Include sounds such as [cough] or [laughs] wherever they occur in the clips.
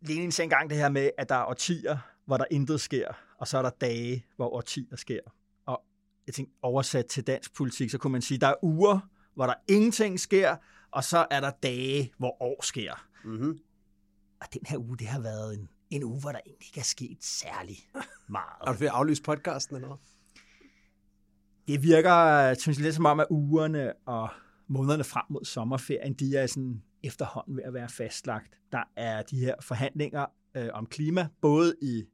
Lenin sagde engang det her med, at der er årtier, hvor der intet sker, og så er der dage, hvor årtier sker. Og jeg tænkte, oversat til dansk politik, så kunne man sige, at der er uger, hvor der ingenting sker, og så er der dage, hvor år sker. Mm-hmm. Og den her uge, det har været en, en uge, hvor der egentlig ikke er sket særlig [laughs] meget. Er du ved at aflyse podcasten eller noget? Det virker, synes jeg, lidt som om, at ugerne og månederne frem mod sommerferien, de er sådan efterhånden ved at være fastlagt. Der er de her forhandlinger øh, om klima, både i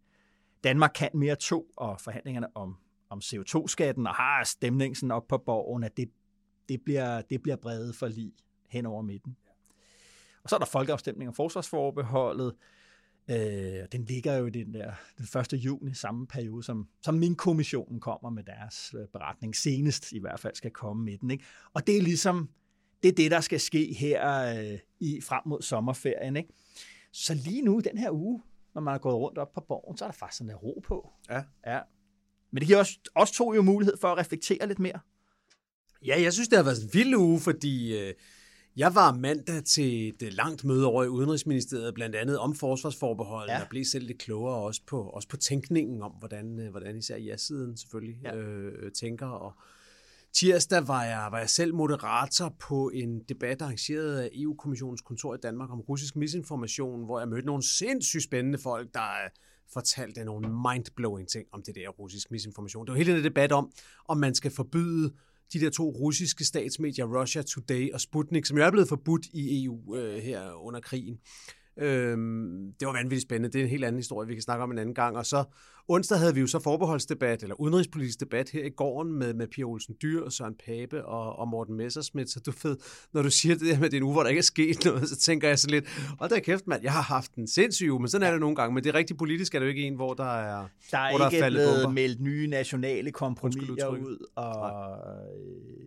Danmark kan mere to, og forhandlingerne om, om CO2-skatten, og har stemningen op på borgen, at det, det, bliver, det bliver brede for lige hen over midten. Og så er der folkeafstemning om forsvarsforbeholdet. Øh, den ligger jo i den der den 1. juni, samme periode, som, som min kommissionen kommer med deres øh, beretning. Senest i hvert fald skal komme med den. Ikke? Og det er ligesom, det er det, der skal ske her øh, i frem mod sommerferien. Ikke? Så lige nu, den her uge, når man er gået rundt op på borgen, så er der faktisk sådan en ro på. Ja. ja. Men det giver os, os to jo mulighed for at reflektere lidt mere. Ja, jeg synes, det har været en vild uge, fordi øh, jeg var mandag til et langt møde over i Udenrigsministeriet, blandt andet om forsvarsforbeholdet, ja. Og blev selv lidt klogere også på, også på tænkningen om, hvordan, øh, hvordan især ja-siden selvfølgelig ja. Øh, tænker. Og tirsdag var jeg, var jeg selv moderator på en debat arrangeret af EU-kommissionens kontor i Danmark om russisk misinformation, hvor jeg mødte nogle sindssygt spændende folk, der øh, fortalte nogle mindblowing ting om det der russisk misinformation. Det var hele den debat om, om man skal forbyde de der to russiske statsmedier, Russia Today og Sputnik, som jo er blevet forbudt i EU øh, her under krigen. Øhm, det var vanvittigt spændende. Det er en helt anden historie, vi kan snakke om en anden gang. Og så onsdag havde vi jo så forbeholdsdebat, eller udenrigspolitisk debat her i gården med, med Pia Olsen Dyr og Søren Pape og, og Morten Messersmith. Så du ved, når du siger det der med, at det er en uge, hvor der ikke er sket [laughs] noget, så tænker jeg så lidt, og der er kæft mand, jeg har haft en sindssyg uge, men sådan er det nogle gange. Men det er rigtig politisk, er det jo ikke en, hvor der er, Der er hvor der ikke er faldet blevet meldt nye nationale kompromiser ud, og øh,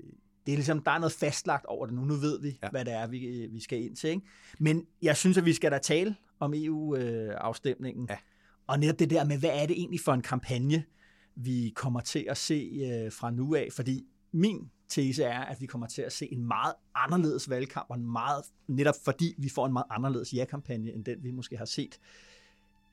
det er ligesom, der er noget fastlagt over det nu. Nu ved vi, Ja. hvad det er, vi, vi skal ind til. Ikke? Men jeg synes, at vi skal da tale om EU-afstemningen. Ja. Og netop det der med, hvad er det egentlig for en kampagne, vi kommer til at se øh, fra nu af? Fordi min tese er, at vi kommer til at se en meget anderledes valgkamp, og en meget, netop fordi vi får en meget anderledes ja-kampagne, end den vi måske har set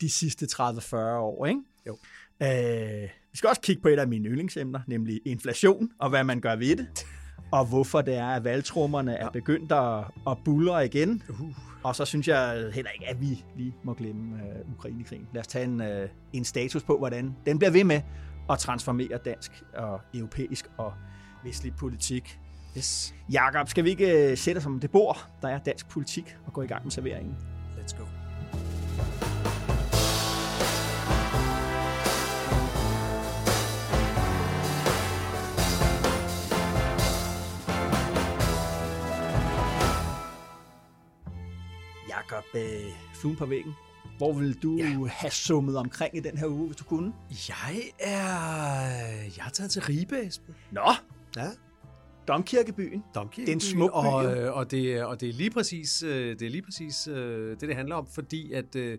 de sidste 30-40 år. Ikke? Jo. Øh, vi skal også kigge på et af mine yndlingsemner, nemlig inflation, og hvad man gør ved det, og hvorfor det er, at valgtrummerne er begyndt at, at bullre igen. Uh. Og så synes jeg heller ikke, at vi lige må glemme uh, Ukrainekrigen. Lad os tage en, uh, en status på, hvordan den bliver ved med at transformere dansk og europæisk og vestlig politik. Yes, Jakob, skal vi ikke uh, sætte os om det bord, der er dansk politik, og gå i gang med serveringen? let's go. Jakob, uh, fluen på væggen. Hvor vil du Ja. have summet omkring i den her uge, hvis du kunne? Jeg er... Jeg er taget til Ribe, Esben. Nå, Ja, Domkirkebyen. Domkirken. Det er en smuk by, og, øh, og, det, er- og det er lige præcis, øh, det, er lige præcis øh, det, det handler om, fordi at øh,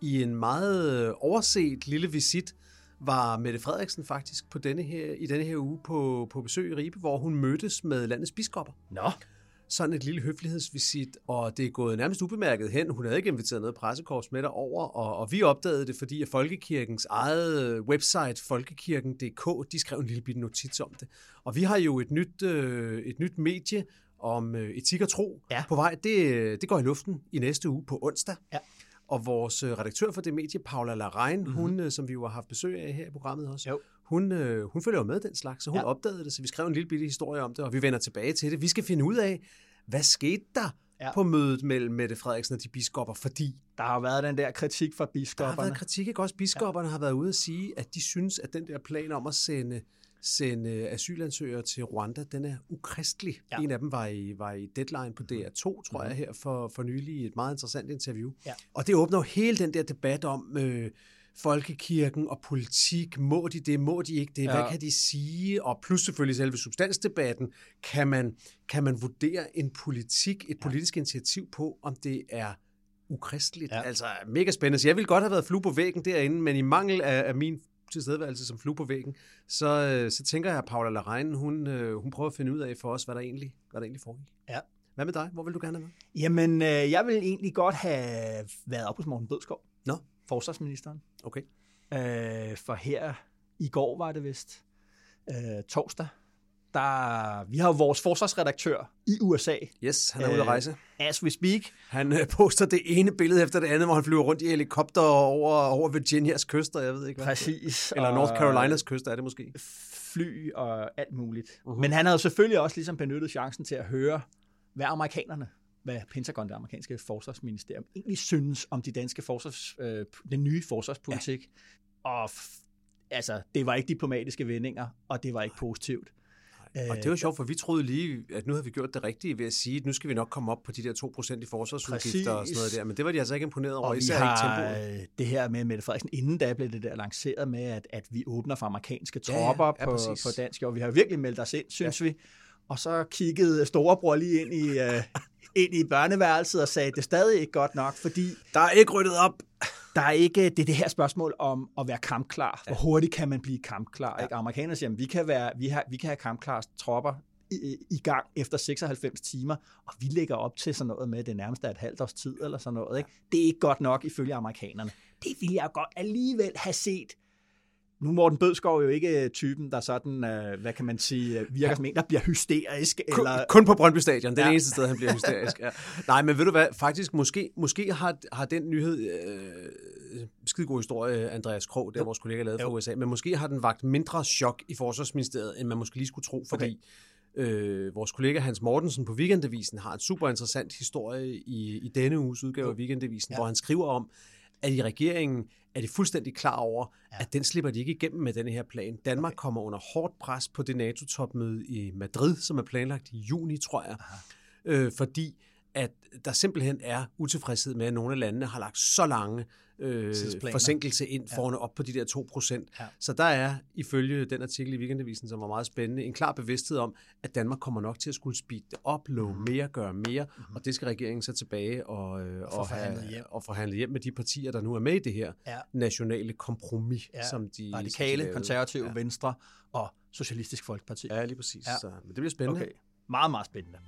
i en meget øh, overset lille visit var Mette Frederiksen faktisk på denne her, i denne her uge på, på besøg i Ribe, hvor hun mødtes med landets biskopper. Nå, Sådan et lille høflighedsvisit, og det er gået nærmest ubemærket hen. Hun havde ikke inviteret noget pressekorps med derover, og, og vi opdagede det, fordi at Folkekirkens eget øh, website, folkekirken.dk, de skrev en lille bitte notits om det. Og vi har jo et nyt, øh, et nyt medie om øh, etik og tro Ja. på vej. Det, det går i luften i næste uge på onsdag. Ja. Og vores øh, redaktør for det medie, Paula Larein, mm-hmm. hun, øh, som vi jo har haft besøg af her i programmet også, Jo. hun, øh, hun følger jo med den slags, så hun. Ja. opdagede det, så vi skrev en lille bitte historie om det, og vi vender tilbage til det. Vi skal finde ud af, hvad skete der ja. På mødet mellem Mette Frederiksen og de biskopper, fordi der har været den der kritik fra der har biskopperne. været kritik, ikke også? Biskopperne ja. har været ude at sige, at de synes, at den der plan om at sende sende asylansøgere til Rwanda, den er ukristelig. Ja. En af dem var i, var i Deadline på DR2, tror mm-hmm. jeg, her for, for nylig et meget interessant interview. Ja. Og det åbner jo hele den der debat om øh, folkekirken og politik. Må de det? Må de ikke det? Ja. Hvad Ja. kan de sige? Og plus selvfølgelig selve substansdebatten. Kan man, kan man vurdere en politik, et politisk initiativ på, om det er ukristeligt? Ja. Ja. Altså mega spændende. Så jeg ville godt have været flue på væggen derinde, men i mangel af, af min tilstedeværelse som flue på væggen, så, øh, så tænker jeg, at Paula Larein, hun, øh, hun prøver at finde ud af for os, hvad der egentlig, hvad der egentlig foregik. Ja. Hvad med dig? Hvor vil du gerne have med? Jamen, øh, jeg vil egentlig godt have været op hos Morten Bødskov, Nå, forsvarsministeren. okay. Øh, for her i går var det vist, øh, torsdag, der, vi har jo vores forsvarsredaktør i USA, Yes, han er øh, ude at Øh, rejse. as we speak. Han øh, poster det ene billede efter det andet, hvor han flyver rundt i helikopter over, over Virginias kyster, jeg ved ikke hvad. Præcis. Eller North Carolinas kyster er det måske. Fly og alt muligt. Uh-huh. Men han havde selvfølgelig også ligesom benyttet chancen til at høre, hvad amerikanerne, hvad Pentagon, det amerikanske forsvarsministerium, egentlig synes om de danske forsvars, øh, den nye forsvarspolitik. Ja. Og f- altså, det var ikke diplomatiske vendinger, og det var ikke positivt. Og det var sjovt, for vi troede lige, at nu havde vi gjort det rigtige ved at sige, at nu skal vi nok komme op på de der 2% i forsvarsudgifter og sådan noget der. Men det var de altså ikke imponeret over, Og vi især ikke har tempoet. øh, det her med Mette Frederiksen, inden da blev det der lanceret med, at, at vi åbner for amerikanske Ja, ja, tropper ja, på, på dansk jord. Vi har virkelig meldt os ind, synes ja. vi. Og så kiggede storebror lige ind i, øh, ind i børneværelset og sagde, det er stadig ikke godt nok, fordi Der er ikke ryddet op. der er ikke, det er det her spørgsmål om at være kampklar. Hvor hurtigt kan man blive kampklar? Ja. Ikke? Amerikanerne siger, at vi kan, være, vi, har, vi kan have kampklare tropper i, i gang efter 96 timer, og vi lægger op til sådan noget med, at det nærmest er et halvt års tid eller sådan noget. Ikke? Det er ikke godt nok ifølge amerikanerne. Det ville jeg godt alligevel have set. Nu Morten Bødskov jo ikke typen, der sådan, øh, hvad kan man sige, øh, virker som en, der bliver hysterisk. Kun, Eller, kun på Brøndby Stadion. Det er ja. Det eneste sted, han bliver hysterisk. Ja. Nej, men ved du hvad? Faktisk, måske, måske har, har den nyhed... Øh, skide god historie, Andreas Krog, der vores kollega lavede fra Jo. USA, men måske har den vagt mindre chok i Forsvarsministeriet, end man måske lige skulle tro, fordi øh, vores kollega Hans Mortensen på Weekendavisen har en super interessant historie i, i denne uges udgave af Weekendavisen, ja. hvor han skriver om, at i regeringen er de fuldstændig klar over, ja. at den slipper de ikke igennem med denne her plan. Danmark okay. kommer under hårdt pres på det NATO-topmøde i Madrid, som er planlagt i juni, tror jeg, øh, fordi at der simpelthen er utilfredshed med, at nogle af landene har lagt så lange øh, forsinkelse ind for at nå op på de der 2 procent. Ja. Så der er, ifølge den artikel i Weekendavisen, som var meget spændende, en klar bevidsthed om, at Danmark kommer nok til at skulle speede det op, love Mhm. mere, gøre mere, og det skal regeringen så tilbage og, øh, og, forhandlet have, hjem. og forhandle hjem med de partier, der nu er med i det her Ja. nationale kompromis, Ja, som de som de radikale, konservative, Ja. ja. venstre og Socialistisk Folkeparti. Ja, lige præcis. Ja. Så, men det bliver spændende. Okay. Meget, meget spændende.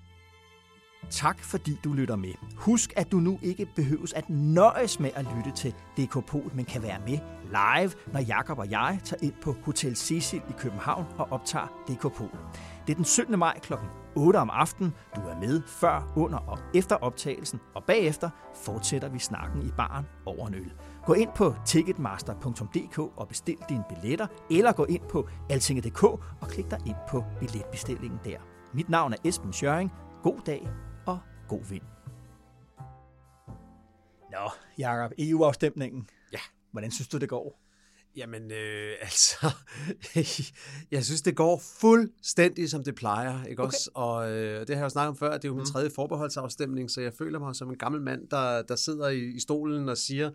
Tak fordi du lytter med. Husk, at du nu ikke behøves at nøjes med at lytte til DK Pol, men kan være med live, når Jakob og jeg tager ind på Hotel Cecil i København og optager DK Pol. Det er den 17. maj kl. 8 om aftenen. Du er med før, under og efter optagelsen, og bagefter fortsætter vi snakken i baren over en øl. Gå ind på ticketmaster.dk og bestil dine billetter, eller gå ind på altinget.dk og klik dig ind på billetbestillingen der. Mit navn er Esben Schøring. God dag god vind. Nå, Jacob, EU-afstemningen. Ja. Hvordan synes du, det går? Jamen, øh, [laughs] altså, jeg synes, det går fuldstændig, som det plejer, ikke okay. også? Og øh, det har jeg jo snakket om før, det er jo min tredje forbeholdsafstemning, så jeg føler mig som en gammel mand, der, der sidder i, i stolen og siger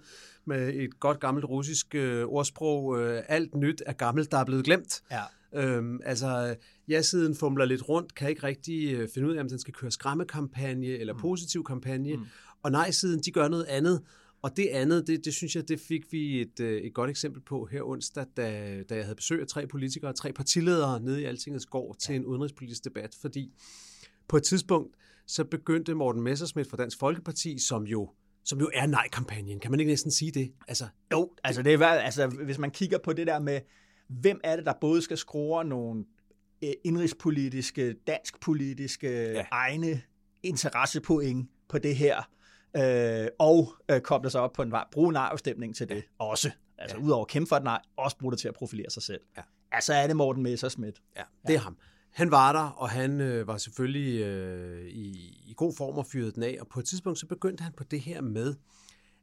med et godt gammelt russisk øh, ordsprog, øh, alt nyt er gammelt, der er blevet glemt. Ja. Øhm, altså, ja-siden fumler lidt rundt, kan ikke rigtig øh, finde ud af, om den skal køre skræmmekampagne eller mm. positiv kampagne. Mm. Og nej-siden, de gør noget andet. Og det andet, det, det synes jeg, det fik vi et, øh, et godt eksempel på her onsdag, da, da jeg havde besøg af tre politikere og tre partiledere nede i Altingets gård til en udenrigspolitisk debat, fordi på et tidspunkt, så begyndte Morten Messersmith fra Dansk Folkeparti, som jo, som jo er nej-kampagnen. Kan man ikke næsten sige det? Altså, Jo, altså, det er, altså hvis man kigger på det der med, hvem er det, der både skal skrue nogle øh, indrigspolitiske, danskpolitiske Ja. ja. egne interessepoint på det her, øh, og øh, koble sig op på en vej, bruge en nej-afstemning til det ja. også. Altså ja. udover at kæmpe for et nej, også bruge det til at profilere sig selv. Ja. Altså er det Morten Messersmith. Ja, det er ham. Han var der, og han øh, var selvfølgelig øh, i, i god form og fyrede den af, og på et tidspunkt så begyndte han på det her med,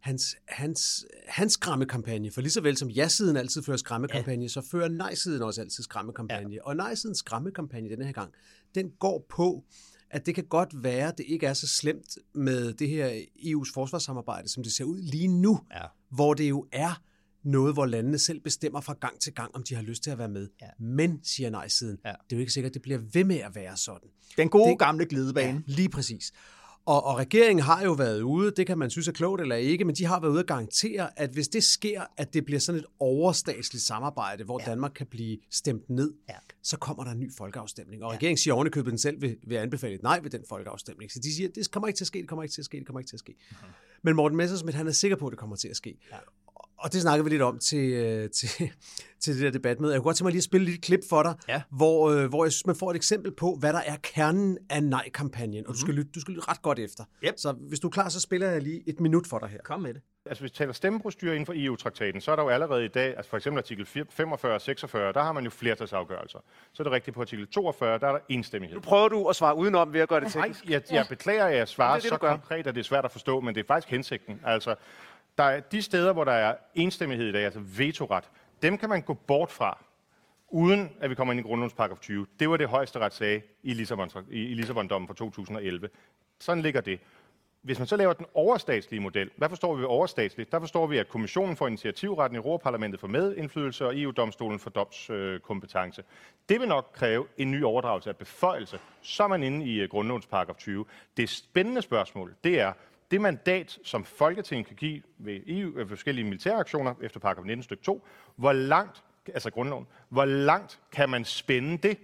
hans, hans, hans skræmmekampagne, for lige så vel som ja-siden altid fører skræmmekampagne, ja. så fører nej-siden også altid skræmmekampagne. Ja. Og nej-sidens skræmmekampagne denne her gang, den går på, at det kan godt være, at det ikke er så slemt med det her EU's forsvarssamarbejde, som det ser ud lige nu, ja. hvor det jo er noget, hvor landene selv bestemmer fra gang til gang, om de har lyst til at være med. Ja. Men, siger nej-siden, ja. det er jo ikke sikkert, at det bliver ved med at være sådan. Den gode det, gamle glidebane. Ja, lige præcis. Og, og regeringen har jo været ude, det kan man synes er klogt eller ikke, men de har været ude at garantere, at hvis det sker, at det bliver sådan et overstatsligt samarbejde, hvor ja. Danmark kan blive stemt ned, ja. så kommer der en ny folkeafstemning. Og ja. regeringen siger ovenikøbet, den selv vil, vil anbefale et nej ved den folkeafstemning. Så de siger, det kommer ikke til at ske, det kommer ikke til at ske, det kommer ikke til at ske. Uh-huh. Men Morten Messersmith, han er sikker på, at det kommer til at ske. Ja og det snakker vi lidt om til, øh, til, [laughs] til det der debatmøde. Jeg kunne godt tænke mig lige at spille et lille klip for dig, ja. hvor, øh, hvor jeg synes, man får et eksempel på, hvad der er kernen af nej-kampagnen. Og mm-hmm. du, skal mhm. lytte, du skal lytte ret godt efter. Yep. Så hvis du er klar, så spiller jeg lige et minut for dig her. Kom med det. Altså hvis vi taler stemmeprostyr inden for EU-traktaten, så er der jo allerede i dag, altså for eksempel artikel 45 og 46, der har man jo flertalsafgørelser. Så er det rigtigt på artikel 42, der er der enstemmighed. Nu prøver du at svare udenom ved at gøre det teknisk. Nej, jeg, jeg beklager, at jeg svarer det det, så konkret, at det er svært at forstå, men det er faktisk hensigten. Altså, der er de steder, hvor der er enstemmighed i dag, altså vetoret, dem kan man gå bort fra, uden at vi kommer ind i grundlovsparagraf 20. Det var det højeste ret sagde i, Lissabon, i Lissabon-dommen fra 2011. Sådan ligger det. Hvis man så laver den overstatslige model, hvad forstår vi ved overstatsligt? Der forstår vi, at kommissionen får initiativretten i Europaparlamentet for medindflydelse, og EU-domstolen for domskompetence. Det vil nok kræve en ny overdragelse af beføjelse. Så er man inde i øh, grundlovens paragraf 20. Det spændende spørgsmål, det er, det mandat, som Folketinget kan give ved, EU, ved øh, forskellige militæraktioner efter paragraf 19 stykke 2, hvor langt, altså grundloven, hvor langt kan man spænde det?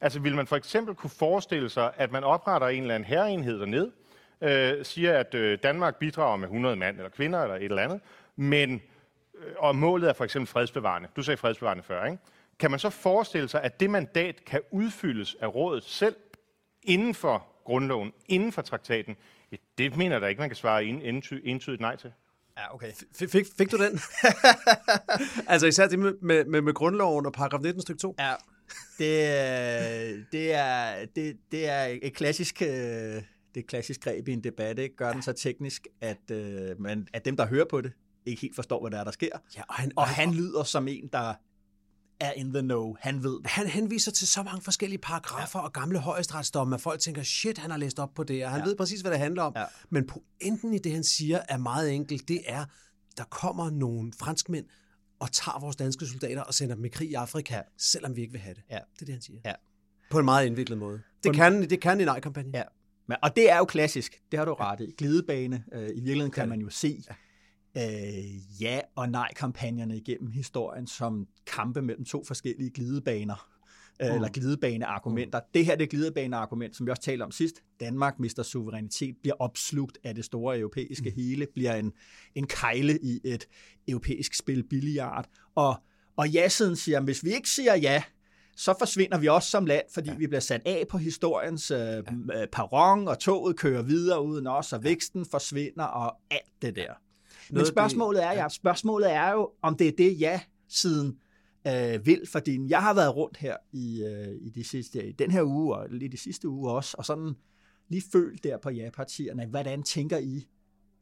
Altså vil man for eksempel kunne forestille sig, at man opretter en eller anden herreenhed dernede, øh, siger, at øh, Danmark bidrager med 100 mand eller kvinder eller et eller andet, men øh, og målet er for eksempel fredsbevarende. Du sagde fredsbevarende før, ikke? Kan man så forestille sig, at det mandat kan udfyldes af rådet selv inden for grundloven, inden for traktaten, det mener jeg da ikke, man kan svare entydigt nej til. Ja, okay. F- fik, fik du den? [laughs] altså især det med, med, med, med grundloven og paragraf 19 stykke 2? Ja, det, det, er, det, det er et klassisk, øh, det er klassisk greb i en debat. Ikke? Gør den så teknisk, at, øh, man, at dem, der hører på det, ikke helt forstår, hvad der er, der sker. Ja, og han, og han lyder som en, der er in the know. Han ved Han henviser til så mange forskellige paragrafer ja. og gamle højesteretsdomme, at folk tænker, shit, han har læst op på det, og han ja. ved præcis, hvad det handler om. Ja. Men pointen i det, han siger, er meget enkelt. Det er, der kommer nogle franskmænd og tager vores danske soldater og sender dem i krig i Afrika, selvom vi ikke vil have det. Ja. Det er det, han siger. Ja. På en meget indviklet måde. Det kan, det kan i nej-kampagnen. Ja. Men, og det er jo klassisk. Det har du ret i. Glidebane. Øh, I virkeligheden kan man jo se, ja øh, ja- og nej-kampagnerne igennem historien som kampe mellem to forskellige glidebaner, øh, mm. eller glidebaneargumenter. Mm. Det her det glidebaneargument, som vi også talte om sidst. Danmark mister suverænitet, bliver opslugt af det store europæiske mm. hele, bliver en, en kejle i et europæisk spil billiard. Og, og ja-siden siger, at hvis vi ikke siger ja, så forsvinder vi også som land, fordi ja. vi bliver sat af på historiens øh, ja. perron, og toget kører videre uden os, og væksten forsvinder, og alt det der. Men spørgsmålet er, ja, spørgsmålet er jo, om det er det, ja, siden øh, vil, fordi jeg har været rundt her i, øh, i, de sidste, i den her uge, og lige de sidste uge også, og sådan lige følt der på ja-partierne, hvordan tænker I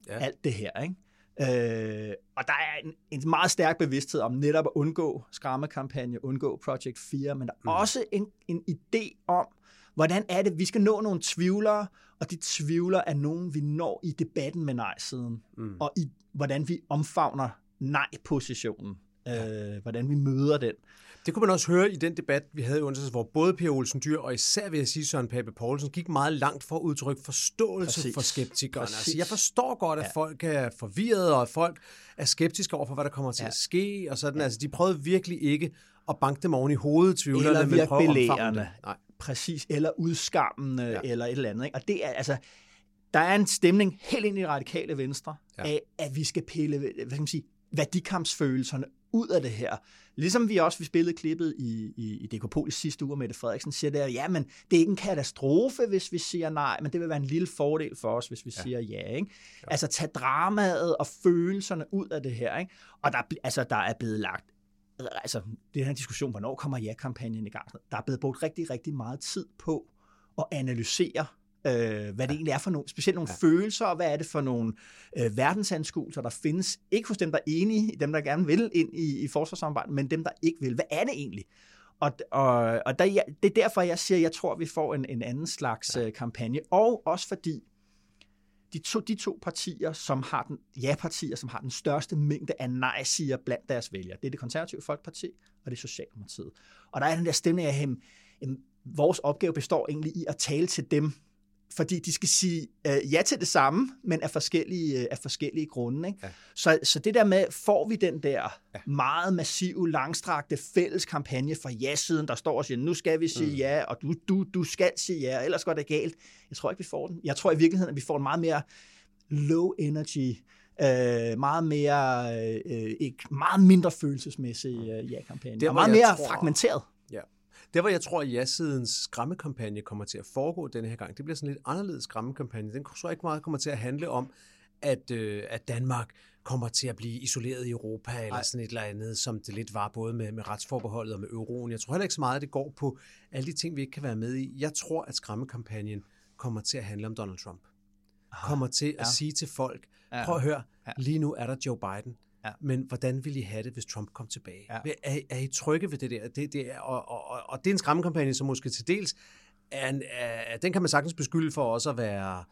ja. alt det her, ikke? Øh, og der er en, en meget stærk bevidsthed om netop at undgå skræmmekampagne, undgå Project 4, men der er mm. også en, en idé om, hvordan er det, vi skal nå nogle tvivlere, og de tvivler er nogen, vi når i debatten med nej-siden, mm. og i hvordan vi omfavner nej-positionen, ja. øh, hvordan vi møder den. Det kunne man også høre i den debat, vi havde i onsdags, hvor både Per Olsen Dyr og især vil jeg sige Søren Pape Poulsen gik meget langt for at udtrykke forståelse Præcis. for skeptikerne. Præcis. Altså, jeg forstår godt, at ja. folk er forvirrede, og at folk er skeptiske over for, hvad der kommer til ja. at ske. Og sådan. Ja. Altså, de prøvede virkelig ikke at banke dem oven i hovedet, tvivlerne, eller prøve belærende. Nej. Præcis, eller udskammende, ja. eller et eller andet. Ikke? Og det er altså, der er en stemning helt ind i radikale venstre, ja. af at vi skal pille hvad skal man sige, værdikampsfølelserne ud af det her. Ligesom vi også vi spillede klippet i, i, i DK i sidste uge, Mette Frederiksen siger der, ja, men det er ikke en katastrofe, hvis vi siger nej, men det vil være en lille fordel for os, hvis vi ja. siger ja. Ikke? Ja. Altså tage dramaet og følelserne ud af det her. Ikke? Og der, altså, der er blevet lagt altså, det her diskussion, hvornår kommer ja-kampagnen i gang? Der er blevet brugt rigtig, rigtig meget tid på at analysere øh, hvad det egentlig er for nogle, specielt nogle ja. følelser, og hvad er det for nogle øh, verdensanskuelser, der findes, ikke hos dem, der er enige, dem, der gerne vil ind i, i forsvarssamarbejdet, men dem, der ikke vil. Hvad er det egentlig? Og, og, og der, det er derfor, jeg siger, at jeg tror, at vi får en, en anden slags ja. Øh, kampagne. Og også fordi, de to, de to partier, som har den, ja-partier, som har den største mængde af nej-siger blandt deres vælgere, det er det konservative Folkeparti, og det er Socialdemokratiet. Og der er den der stemning af, at vores opgave består egentlig i at tale til dem, fordi de skal sige øh, ja til det samme, men af forskellige, øh, af forskellige grunde. Ikke? Ja. Så, så det der med, får vi den der ja. meget massive, langstrakte fælles kampagne fra ja-siden, der står og siger, nu skal vi sige mm. ja, og du, du, du skal sige ja, ellers går det galt. Jeg tror ikke, vi får den. Jeg tror i virkeligheden, at vi får en meget mere low energy, øh, meget mere, øh, ikke, meget mindre følelsesmæssig øh, ja-kampagne. Det er meget mere tror, fragmenteret. Der, hvor jeg tror, at ja-sidens skræmmekampagne kommer til at foregå denne her gang, det bliver sådan lidt anderledes skræmmekampagne. Den tror jeg ikke meget kommer til at handle om, at, øh, at Danmark kommer til at blive isoleret i Europa, eller Ej. sådan et eller andet, som det lidt var både med, med retsforbeholdet og med euroen. Jeg tror heller ikke så meget, at det går på alle de ting, vi ikke kan være med i. Jeg tror, at skræmmekampagnen kommer til at handle om Donald Trump. Aha. Kommer til at ja. sige til folk, prøv at høre, ja. lige nu er der Joe Biden, Ja. Men hvordan vil I have det, hvis Trump kom tilbage? Ja. Er, er I trygge ved det der? Det, det er, og, og, og det er en skræmmekampagne, som måske til dels er, en, er, den kan man sagtens beskylde for også at være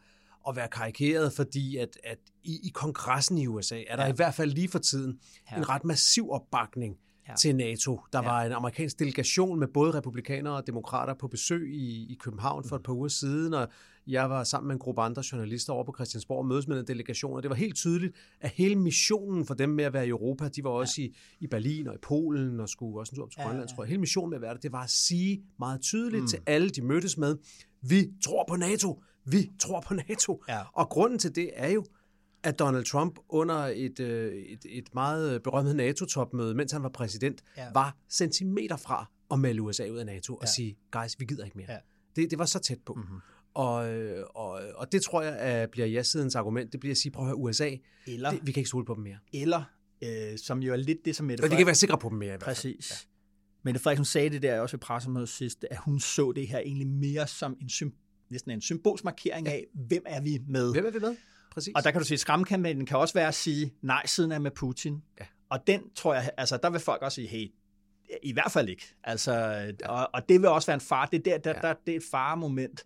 at være karikeret, fordi at, at i, i kongressen i USA er der ja. i hvert fald lige for tiden ja. en ret massiv opbakning ja. til NATO. Der ja. var en amerikansk delegation med både republikanere og demokrater på besøg i, i København for et par uger siden, og jeg var sammen med en gruppe andre journalister over på Christiansborg og mødes med en delegation, og det var helt tydeligt, at hele missionen for dem med at være i Europa, de var også ja. i, i Berlin og i Polen og skulle også en tur op til Grønland, ja, ja. tror jeg. Hele missionen med at være der, det var at sige meget tydeligt mm. til alle, de mødtes med, vi tror på NATO, vi tror på NATO. Ja. Og grunden til det er jo, at Donald Trump under et, øh, et, et meget berømmet NATO-topmøde, mens han var præsident, ja. var centimeter fra at melde USA ud af NATO og ja. sige, guys, vi gider ikke mere. Ja. Det, det var så tæt på. Mm-hmm. Og, og, og det tror jeg at bliver ja-sidens argument. Det bliver at sige, prøv at høre, USA, eller, det, vi kan ikke stole på dem mere. Eller, øh, som jo er lidt det, som Mette Frederiksen... Vi kan være sikre på dem mere i hvert fald. Præcis. Ja. Mette Frederiksen sagde det der også ved pressemødet sidst, at hun så det her egentlig mere som en, næsten en symbolsmarkering af, hvem er vi med. Hvem er vi med? Præcis. Og der kan du sige, at skræmmekampagnen kan også være at sige, nej, siden er med Putin. Ja. Og den tror jeg, altså der vil folk også sige, hey, i hvert fald ikke. Altså, ja. og, og det vil også være en far. Det er, der, der, ja. der, det er et faremoment.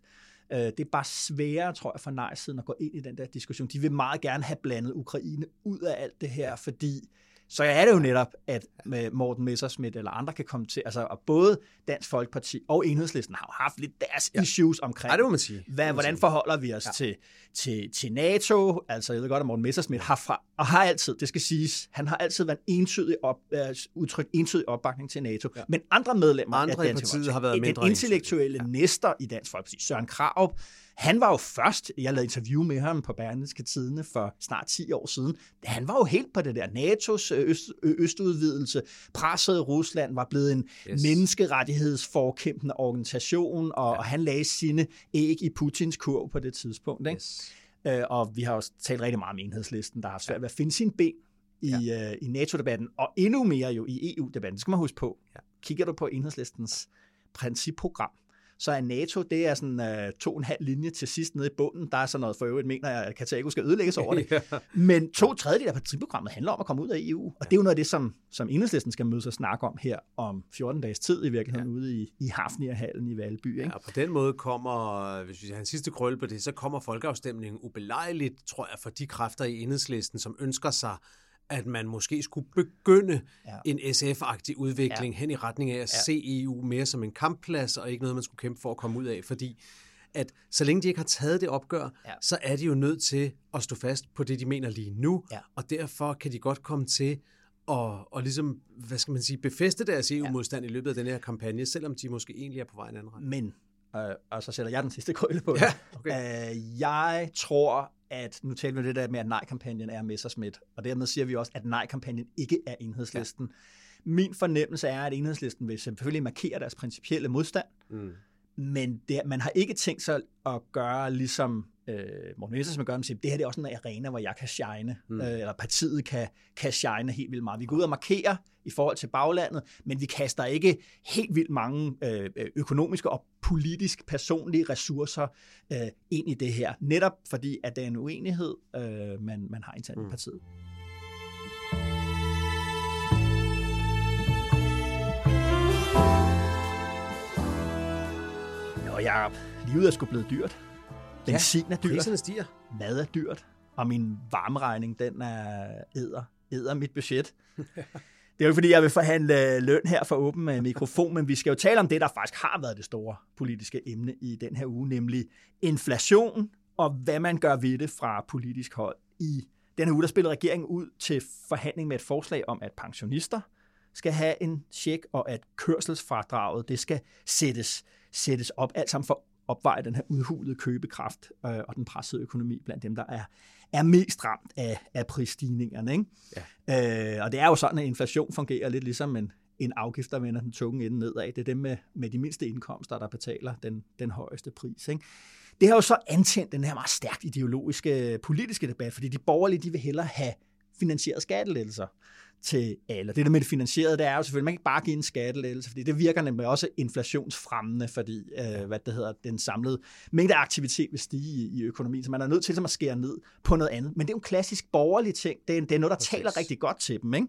Uh, det er bare sværere, tror jeg, for nej-siden at gå ind i den der diskussion. De vil meget gerne have blandet Ukraine ud af alt det her, fordi så er det jo netop, at Morten Messersmith eller andre kan komme til, altså og både Dansk Folkeparti og Enhedslisten har jo haft lidt deres ja. issues omkring, ja, det må man sige. Hvad, hvordan forholder vi os ja. til, til, til NATO, altså jeg ved godt, at Morten Messersmith har, fra, og har altid, det skal siges, han har altid været entydig op, uh, udtrykt entydig opbakning til NATO, ja. men andre medlemmer andre af Dansk Folkeparti, har været mindre den intellektuelle ja. næster i Dansk Folkeparti, Søren Kraup, han var jo først, jeg lavede interview med ham på Berlingske Tidene for snart 10 år siden, han var jo helt på det der NATO's øst, østudvidelse, presset Rusland, var blevet en yes. menneskerettighedsforkæmpende organisation, og, ja. og han lagde sine æg i Putins kurv på det tidspunkt. Ikke? Yes. Øh, og vi har også talt rigtig meget om enhedslisten, der har svært ved at finde sin ben i, ja. øh, i NATO-debatten, og endnu mere jo i EU-debatten. Det skal man huske på. Ja. Kigger du på enhedslistens principprogram, så er NATO, det er sådan uh, to og en halv linje til sidst nede i bunden. Der er sådan noget for øvrigt, mener jeg, at Kartago skal ødelægges over det. [laughs] ja. Men to tredjedel af partiprogrammet handler om at komme ud af EU. Og det er jo noget af det, som, som enhedslisten skal mødes og snakke om her om 14 dages tid i virkeligheden ja. ude i, i Hafnirhallen i Valby. Ikke? Ja, på den måde kommer, hvis vi har en sidste krølle på det, så kommer folkeafstemningen ubelejligt, tror jeg, for de kræfter i enhedslisten, som ønsker sig at man måske skulle begynde ja. en SF-agtig udvikling ja. hen i retning af at ja. se EU mere som en kampplads, og ikke noget, man skulle kæmpe for at komme ud af, fordi at så længe de ikke har taget det opgør, ja. så er de jo nødt til at stå fast på det, de mener lige nu, ja. og derfor kan de godt komme til at, og ligesom, hvad skal man sige, befeste deres EU-modstand ja. i løbet af den her kampagne, selvom de måske egentlig er på vej en anden retning. Men, øh, og så sætter jeg den sidste krølle på ja, okay. øh, jeg tror, at nu taler vi lidt af med, at nej-kampagnen er Messersmith, og dermed siger vi også, at nej-kampagnen ikke er enhedslisten. Ja. Min fornemmelse er, at enhedslisten vil selvfølgelig markere deres principielle modstand, mm. men det, man har ikke tænkt sig at gøre ligesom øh, Morten Messersmith gør, siger, det her det er også en arena, hvor jeg kan shine, mm. øh, eller partiet kan, kan shine helt vildt meget. Vi går ud og markerer i forhold til baglandet, men vi kaster ikke helt vildt mange øh, økonomiske og politisk personlige ressourcer øh, ind i det her, netop fordi, at det er en uenighed, øh, man, man har internt mm. i partiet. Og jeg, livet er sgu blevet dyrt. Benzin er dyrt. Priserne stiger. Mad er dyrt. Og min varmeregning, den er æder, æder mit budget. [laughs] Det er jo ikke, fordi jeg vil forhandle løn her for åben mikrofon, men vi skal jo tale om det, der faktisk har været det store politiske emne i den her uge, nemlig inflation og hvad man gør ved det fra politisk hold. I den her uge, der spiller regeringen ud til forhandling med et forslag om, at pensionister skal have en tjek, og at kørselsfradraget det skal sættes, sættes op, alt sammen for opveje den her udhulede købekraft øh, og den pressede økonomi blandt dem, der er, er mest ramt af, af prisstigningerne. Ikke? Ja. Øh, og det er jo sådan, at inflation fungerer lidt ligesom en, en afgift, der vender den tunge ende nedad. Det er dem med, med de mindste indkomster, der betaler den, den højeste pris. Ikke? Det har jo så antændt den her meget stærkt ideologiske politiske debat, fordi de borgerlige de vil hellere have finansieret skattelettelser til alle. Det der med det finansierede, det er jo selvfølgelig, man kan ikke bare give en skattelettelse, fordi det virker nemlig også inflationsfremmende, fordi øh, hvad det hedder, den samlede mængde aktivitet vil stige i, i økonomien, så man er nødt til at skære ned på noget andet. Men det er jo en klassisk borgerlig ting. Det er, det er noget, der Præcis. taler rigtig godt til dem. Ikke?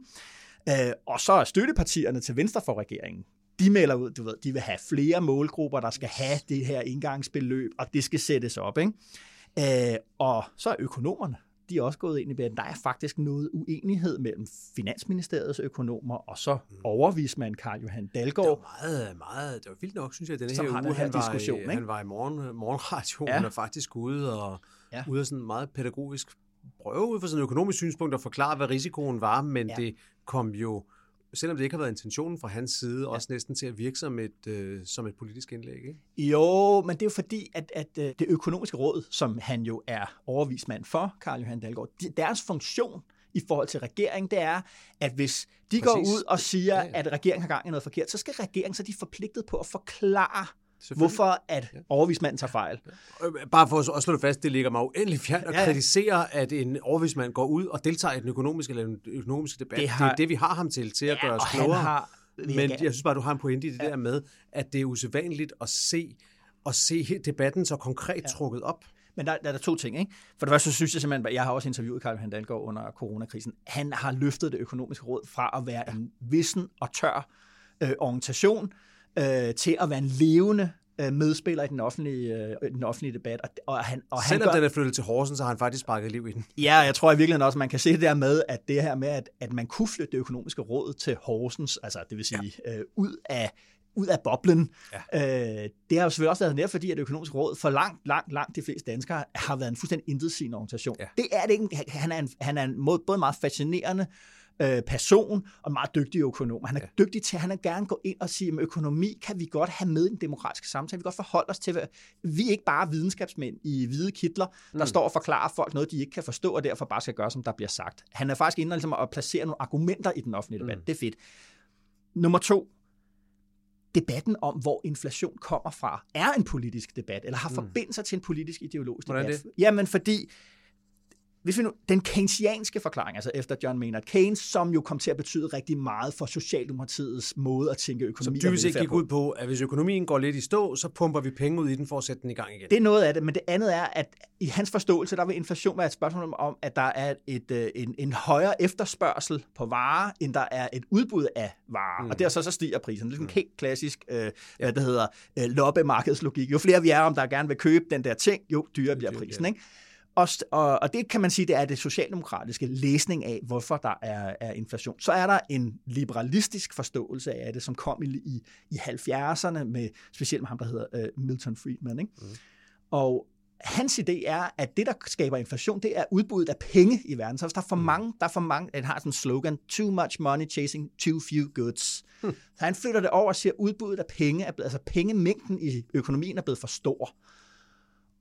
Øh, og så er støttepartierne til venstre for regeringen, de melder ud, du ved, de vil have flere målgrupper, der skal have det her indgangsbeløb, og det skal sættes op. Ikke? Øh, og så er økonomerne, de er også gået ind i at der er faktisk noget uenighed mellem Finansministeriets økonomer og så mm. overvismand Karl Johan Dalgaard. Det var meget, meget, det var vildt nok, synes jeg, den her uge, den her han, diskussion, var i, ikke? han var i morgen, morgenradioen ja. og faktisk ude og, ja. ude af sådan meget pædagogisk prøve ud fra sådan et økonomisk synspunkt at forklare, hvad risikoen var, men ja. det kom jo selvom det ikke har været intentionen fra hans side, ja. også næsten til at virke som et, øh, som et politisk indlæg, ikke? Jo, men det er jo fordi, at, at øh, det økonomiske råd, som han jo er overvismand for, Karl Johan Dalgaard, deres funktion i forhold til regeringen, det er, at hvis de Præcis. går ud og siger, ja, ja. at regeringen har gang i noget forkert, så skal regeringen så de er forpligtet på at forklare Hvorfor at overvismanden tager fejl? Øh, bare for at slå det fast, det ligger mig uendelig fjern at ja. kritisere, at en overvismand går ud og deltager i den økonomiske, eller den økonomiske debat. Det, har, det er det, vi har ham til, til at ja, gøre os klogere. Har, Men jeg synes bare, du har en pointe i det ja. der med, at det er usædvanligt at se, at se debatten så konkret ja. trukket op. Men der, der er der to ting. Ikke? For det første så synes jeg simpelthen, at jeg har også interviewet Karl Johan Dahlgaard under coronakrisen. Han har løftet det økonomiske råd fra at være en vissen og tør øh, organisation, øh, til at være en levende øh, medspiller i den offentlige, øh, den offentlige debat. Og, og han, og Selvom han gør, den er flyttet til Horsens, så har han faktisk sparket liv i den. Ja, jeg tror i virkeligheden også, man kan se det der med, at det her med, at, at man kunne flytte det økonomiske råd til Horsens, altså det vil sige ja. øh, ud af ud af boblen. Ja. Øh, det har jo selvfølgelig også været nær, fordi at det økonomiske råd for langt, langt, langt de fleste danskere har været en fuldstændig intetsigende organisation. Ja. Det er det ikke. Han er en, han er en måde, både meget fascinerende øh, person og meget dygtig økonom. Han er ja. dygtig til, at han er gerne gå ind og sige, at økonomi kan vi godt have med i den demokratiske samtale. Vi kan godt forholde os til, at vi er ikke bare videnskabsmænd i hvide kitler, der mm. står og forklarer folk noget, de ikke kan forstå, og derfor bare skal gøre, som der bliver sagt. Han er faktisk inde ligesom at placere nogle argumenter i den offentlige debat. Mm. Det er fedt. Nummer to, debatten om, hvor inflation kommer fra, er en politisk debat, eller har mm. forbindelse til en politisk ideologisk Hvordan debat. Det? Jamen fordi hvis vi nu, den keynesianske forklaring, altså efter John Maynard Keynes, som jo kom til at betyde rigtig meget for Socialdemokratiets måde at tænke økonomi Som dybest set gik ud på, at hvis økonomien går lidt i stå, så pumper vi penge ud i den for at sætte den i gang igen. Det er noget af det, men det andet er, at i hans forståelse, der vil inflation være et spørgsmål om, at der er et, øh, en, en højere efterspørgsel på varer, end der er et udbud af varer. Mm. Og der så, så stiger priserne. Det er en mm. helt klassisk, øh, hvad det hedder, øh, loppemarkedslogik. Jo flere vi er om, der gerne vil købe den der ting, jo dyrere bliver prisen. Ikke? Og, og, og det kan man sige, det er det socialdemokratiske læsning af, hvorfor der er, er inflation. Så er der en liberalistisk forståelse af det, som kom i, i, i 70'erne, med, specielt med ham, der hedder uh, Milton Friedman. Ikke? Mm. Og hans idé er, at det, der skaber inflation, det er udbuddet af penge i verden. Så hvis der er for mm. mange, der er for mange, han har sådan en slogan, too much money chasing too few goods. Hmm. Så han flytter det over og siger, at udbuddet af penge, er altså pengemængden i økonomien er blevet for stor.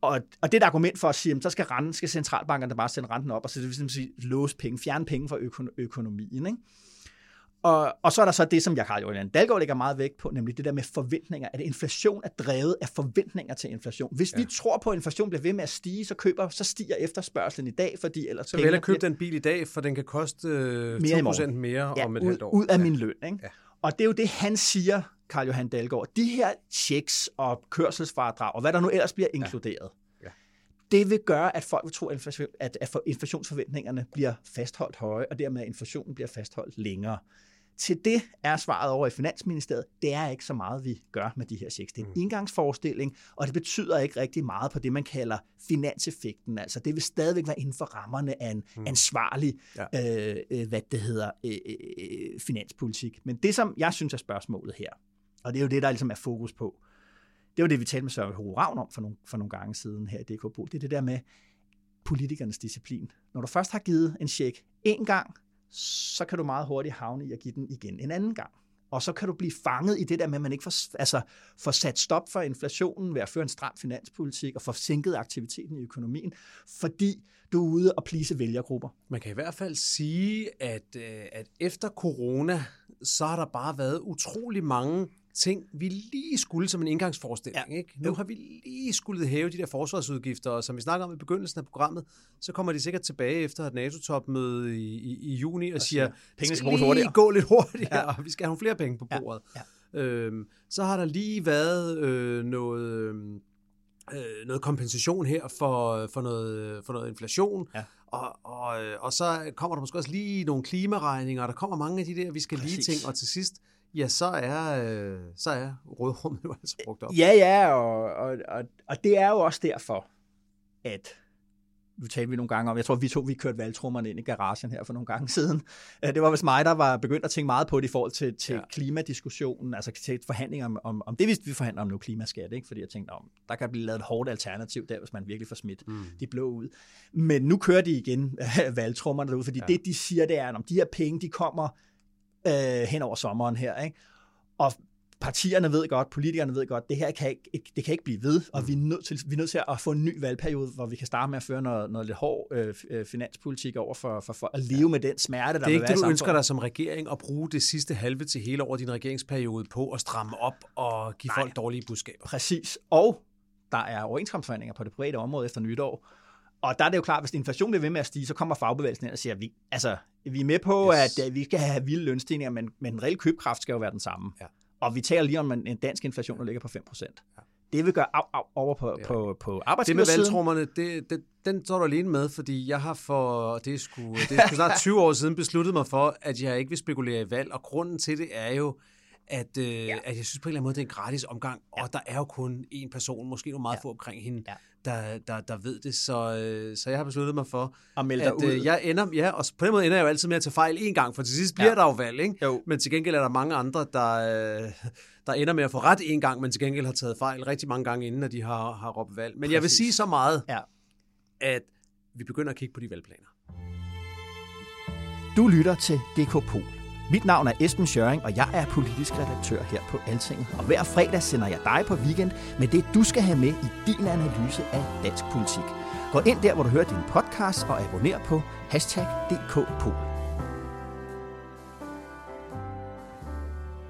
Og, og det er et argument for at sige, at så skal, renten, skal centralbankerne bare sende renten op, og så det vil sige, låse penge, fjerne penge fra øko, økonomien. Ikke? Og, og så er der så det, som jeg Karl Johan Dalgaard lægger meget vægt på, nemlig det der med forventninger. At inflation er drevet af forventninger til inflation. Hvis ja. vi tror på, at inflation bliver ved med at stige, så køber, så stiger efterspørgselen i dag, fordi ellers Så vil jeg købe den bil i dag, for den kan koste øh, mere 2% mere ja, om et ud, halvt år. ud af min løn. Ikke? Ja. Og det er jo det, han siger, Karl Johan Dalgaard. De her checks og kørselsfradrag, og hvad der nu ellers bliver inkluderet, ja. det vil gøre, at folk vil tro, at inflationsforventningerne bliver fastholdt høje, og dermed at inflationen bliver fastholdt længere. Til det er svaret over i Finansministeriet, det er ikke så meget, vi gør med de her checks. Det er en mm. indgangsforestilling, og det betyder ikke rigtig meget på det, man kalder finanseffekten. Altså det vil stadigvæk være inden for rammerne af en mm. ansvarlig ja. øh, øh hvad det hedder, øh, øh, øh, finanspolitik. Men det, som jeg synes er spørgsmålet her, og det er jo det, der ligesom er fokus på, det var det, vi talte med Søren Hore Ravn om for nogle, for nogle gange siden her i DK Det er det der med politikernes disciplin. Når du først har givet en check en gang, så kan du meget hurtigt havne i at give den igen en anden gang. Og så kan du blive fanget i det der med, at man ikke får, altså, får sat stop for inflationen ved at føre en stram finanspolitik og få sænket aktiviteten i økonomien, fordi du er ude og plise vælgergrupper. Man kan i hvert fald sige, at, øh, at efter corona, så har der bare været utrolig mange ting, vi lige skulle som en indgangsforestilling. Ja. Ikke? Nu har vi lige skulle hæve de der forsvarsudgifter, og som vi snakker om i begyndelsen af programmet, så kommer de sikkert tilbage efter et NATO-topmøde i, i, i juni og, og siger, penge skal lige gå lidt hurtigere, ja. og vi skal have nogle flere penge på bordet. Ja. Ja. Øhm, så har der lige været øh, noget... Øhm, øh, noget kompensation her for, for, noget, for noget inflation, ja. og, og, og så kommer der måske også lige nogle klimaregninger, og der kommer mange af de der, vi skal Præcis. lige ting, og til sidst, ja, så er, øh, så er rådrummet [laughs] jo altså brugt op. Ja, ja, og, og, og, og det er jo også derfor, at nu talte vi nogle gange om, jeg tror vi to, vi kørte valgtrummerne ind i garagen her for nogle gange siden. Øh, det var vist mig, der var begyndt at tænke meget på det i forhold til, til ja. klimadiskussionen, altså til forhandlinger om, om, om det, vi, vi forhandler om nu, klimaskat, ikke? fordi jeg tænkte, om, der kan blive lavet et hårdt alternativ der, hvis man virkelig får smidt mm. de blå ud. Men nu kører de igen [laughs] valgtrummerne derude, fordi ja. det, de siger, det er, at om de her penge, de kommer øh, hen over sommeren her. Ikke? Og partierne ved godt, politikerne ved godt, det her kan ikke, det kan ikke blive ved, og mm. vi, er nødt til, vi er nødt til at få en ny valgperiode, hvor vi kan starte med at føre noget, noget lidt hård øh, øh finanspolitik over for, for, for at leve ja. med den smerte, der Det er ikke det, du ønsker dig som regering at bruge det sidste halve til hele over din regeringsperiode på at stramme op og give Nej. folk dårlige budskaber. Præcis. Og der er overenskomstforhandlinger på det private område efter nytår, og der er det jo klart, hvis inflationen bliver ved med at stige, så kommer fagbevægelsen ind og siger, at vi, altså, vi er med på, yes. at, at vi skal have vilde lønstigninger, men, men den reelle købkraft skal jo være den samme. Ja. Og vi taler lige om en, en dansk inflation, der ligger på 5%. Ja. Det vil gøre af, af, over på, ja. på, på arbejdsgiversiden. Det med valgtrummerne, det, det, den står du alene med, fordi jeg har for, det er sgu, det er sgu snart 20 år siden besluttet mig for, at jeg ikke vil spekulere i valg, og grunden til det er jo, at, øh, ja. at jeg synes på en eller anden måde, det er en gratis omgang, ja. og der er jo kun én person, måske nogle meget ja. få omkring hende, ja. der, der, der ved det, så, øh, så jeg har besluttet mig for, at, melde at ud. Øh, jeg ender, ja, og på den måde ender jeg jo altid med at tage fejl en gang, for til sidst bliver ja. der jo valg, ikke? Jo. men til gengæld er der mange andre, der, øh, der ender med at få ret en gang, men til gengæld har taget fejl rigtig mange gange inden, at de har, har råbt valg. Men Præcis. jeg vil sige så meget, ja. at vi begynder at kigge på de valgplaner. Du lytter til DK Pol. Mit navn er Esben Schøring, og jeg er politisk redaktør her på Altinget. Og hver fredag sender jeg dig på weekend med det, du skal have med i din analyse af dansk politik. Gå ind der, hvor du hører din podcast, og abonner på hashtag DKPol.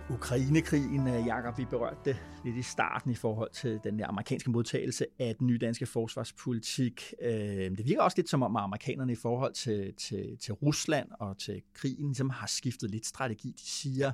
Ukrainekrigen, øh, Jakob, vi berørte det lidt i starten i forhold til den der amerikanske modtagelse af den nye danske forsvarspolitik. Øh, det virker også lidt som om, at amerikanerne i forhold til, til, til Rusland og til krigen ligesom har skiftet lidt strategi. De siger,